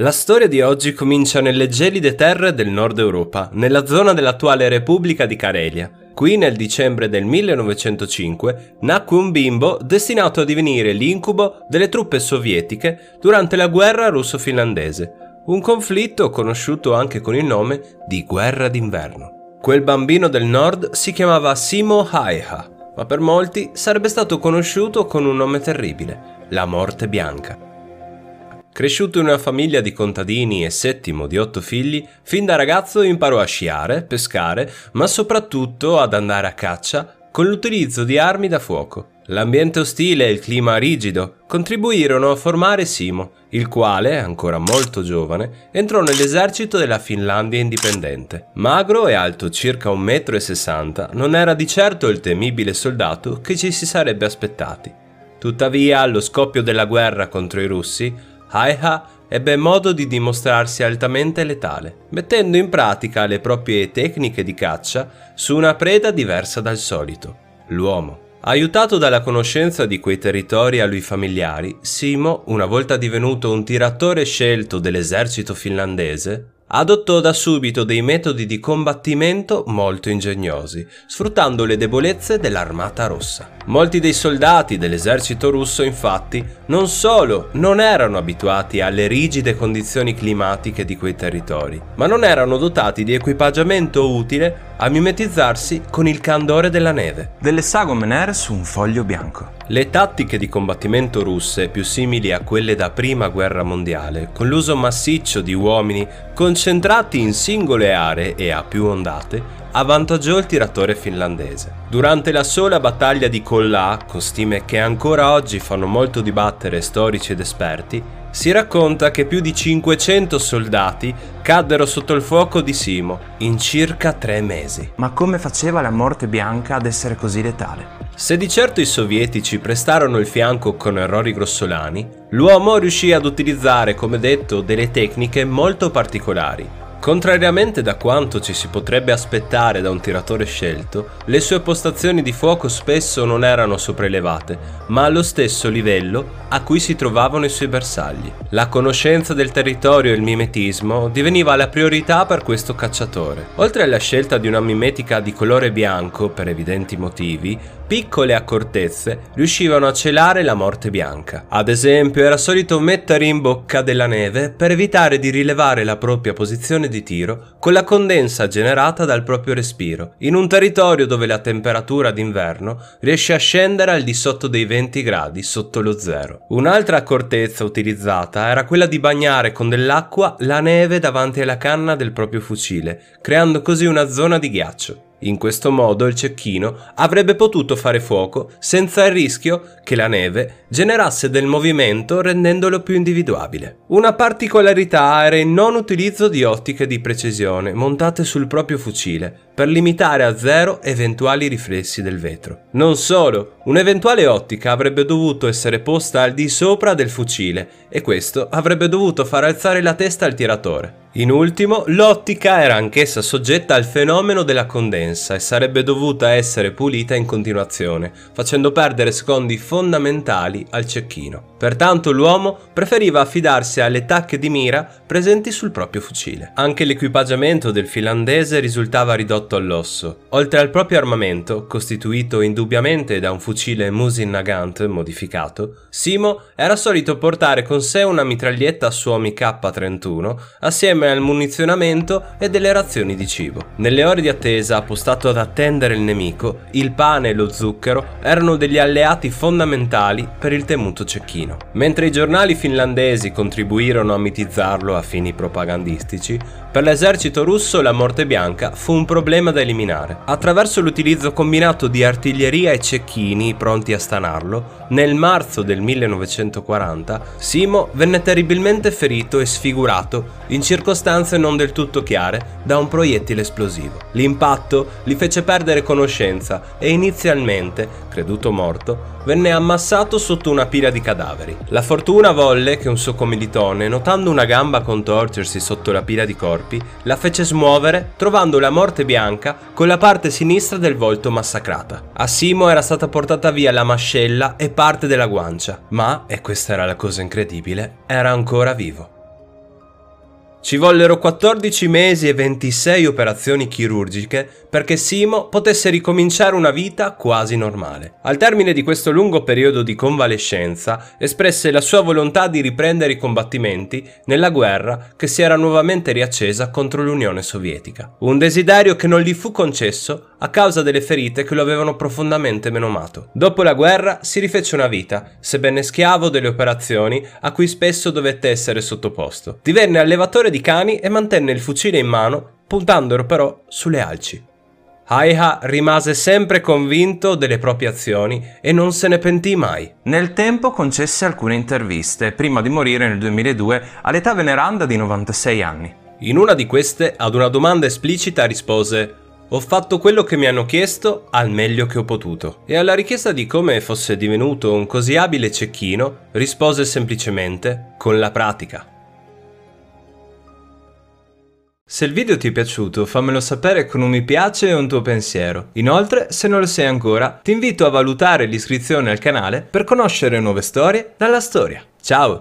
La storia di oggi comincia nelle gelide terre del nord Europa, nella zona dell'attuale Repubblica di Carelia. Qui nel dicembre del 1905 nacque un bimbo destinato a divenire l'incubo delle truppe sovietiche durante la guerra russo-finlandese, un conflitto conosciuto anche con il nome di guerra d'inverno. Quel bambino del nord si chiamava Simo Haiha, ma per molti sarebbe stato conosciuto con un nome terribile, la morte bianca. Cresciuto in una famiglia di contadini e settimo di otto figli, fin da ragazzo imparò a sciare, pescare, ma soprattutto ad andare a caccia con l'utilizzo di armi da fuoco. L'ambiente ostile e il clima rigido contribuirono a formare Simo, il quale, ancora molto giovane, entrò nell'esercito della Finlandia indipendente. Magro e alto circa 1,60 m, non era di certo il temibile soldato che ci si sarebbe aspettati. Tuttavia, allo scoppio della guerra contro i russi, Haiha ebbe modo di dimostrarsi altamente letale, mettendo in pratica le proprie tecniche di caccia su una preda diversa dal solito, l'uomo. Aiutato dalla conoscenza di quei territori a lui familiari, Simo, una volta divenuto un tiratore scelto dell'esercito finlandese, adottò da subito dei metodi di combattimento molto ingegnosi, sfruttando le debolezze dell'armata rossa. Molti dei soldati dell'esercito russo infatti non solo non erano abituati alle rigide condizioni climatiche di quei territori, ma non erano dotati di equipaggiamento utile a mimetizzarsi con il candore della neve. Delle sagomene su un foglio bianco. Le tattiche di combattimento russe, più simili a quelle da prima guerra mondiale, con l'uso massiccio di uomini concentrati in singole aree e a più ondate, avvantaggiò il tiratore finlandese. Durante la sola battaglia di Kolla, con stime che ancora oggi fanno molto dibattere storici ed esperti, si racconta che più di 500 soldati caddero sotto il fuoco di Simo in circa tre mesi. Ma come faceva la morte bianca ad essere così letale? Se di certo i sovietici prestarono il fianco con errori grossolani, l'uomo riuscì ad utilizzare, come detto, delle tecniche molto particolari Contrariamente da quanto ci si potrebbe aspettare da un tiratore scelto, le sue postazioni di fuoco spesso non erano sopraelevate, ma allo stesso livello a cui si trovavano i suoi bersagli. La conoscenza del territorio e il mimetismo diveniva la priorità per questo cacciatore. Oltre alla scelta di una mimetica di colore bianco, per evidenti motivi, piccole accortezze riuscivano a celare la morte bianca. Ad esempio, era solito mettere in bocca della neve per evitare di rilevare la propria posizione di tiro con la condensa generata dal proprio respiro, in un territorio dove la temperatura d'inverno riesce a scendere al di sotto dei 20 gradi sotto lo zero. Un'altra accortezza utilizzata era quella di bagnare con dell'acqua la neve davanti alla canna del proprio fucile, creando così una zona di ghiaccio. In questo modo il cecchino avrebbe potuto fare fuoco senza il rischio che la neve generasse del movimento rendendolo più individuabile. Una particolarità era il non utilizzo di ottiche di precisione montate sul proprio fucile per limitare a zero eventuali riflessi del vetro. Non solo, un'eventuale ottica avrebbe dovuto essere posta al di sopra del fucile e questo avrebbe dovuto far alzare la testa al tiratore. In ultimo, l'ottica era anch'essa soggetta al fenomeno della condensa e sarebbe dovuta essere pulita in continuazione, facendo perdere secondi fondamentali al cecchino. Pertanto l'uomo preferiva affidarsi alle tacche di mira presenti sul proprio fucile. Anche l'equipaggiamento del finlandese risultava ridotto all'osso. Oltre al proprio armamento, costituito indubbiamente da un fucile Musin Nagant modificato, Simo era solito portare con sé una mitraglietta Suomi K31 assieme al munizionamento e delle razioni di cibo. Nelle ore di attesa, appostato ad attendere il nemico, il pane e lo zucchero erano degli alleati fondamentali per il temuto cecchino. Mentre i giornali finlandesi contribuirono a mitizzarlo a fini propagandistici, per l'esercito russo la morte bianca fu un problema da eliminare. Attraverso l'utilizzo combinato di artiglieria e cecchini pronti a stanarlo, nel marzo del 1940 Simo venne terribilmente ferito e sfigurato in circostanze non del tutto chiare da un proiettile esplosivo. L'impatto gli fece perdere conoscenza e inizialmente, creduto morto, venne ammassato sotto una pila di cadaveri. La fortuna volle che un suo commilitone, notando una gamba contorcersi sotto la pila di corpi, la fece smuovere, trovando la morte bianca con la parte sinistra del volto massacrata. A Simo era stata portata via la mascella e parte della guancia, ma, e questa era la cosa incredibile, era ancora vivo. Ci vollero 14 mesi e 26 operazioni chirurgiche perché Simo potesse ricominciare una vita quasi normale. Al termine di questo lungo periodo di convalescenza, espresse la sua volontà di riprendere i combattimenti nella guerra che si era nuovamente riaccesa contro l'Unione Sovietica. Un desiderio che non gli fu concesso a causa delle ferite che lo avevano profondamente menomato. Dopo la guerra si rifece una vita, sebbene schiavo delle operazioni a cui spesso dovette essere sottoposto. Divenne allevatore di cani e mantenne il fucile in mano, puntandolo però sulle alci. Aiha rimase sempre convinto delle proprie azioni e non se ne pentì mai. Nel tempo concesse alcune interviste, prima di morire nel 2002 all'età veneranda di 96 anni. In una di queste, ad una domanda esplicita rispose ho fatto quello che mi hanno chiesto al meglio che ho potuto. E alla richiesta di come fosse divenuto un così abile cecchino, rispose semplicemente con la pratica. Se il video ti è piaciuto fammelo sapere con un mi piace e un tuo pensiero. Inoltre, se non lo sei ancora, ti invito a valutare l'iscrizione al canale per conoscere nuove storie dalla storia. Ciao!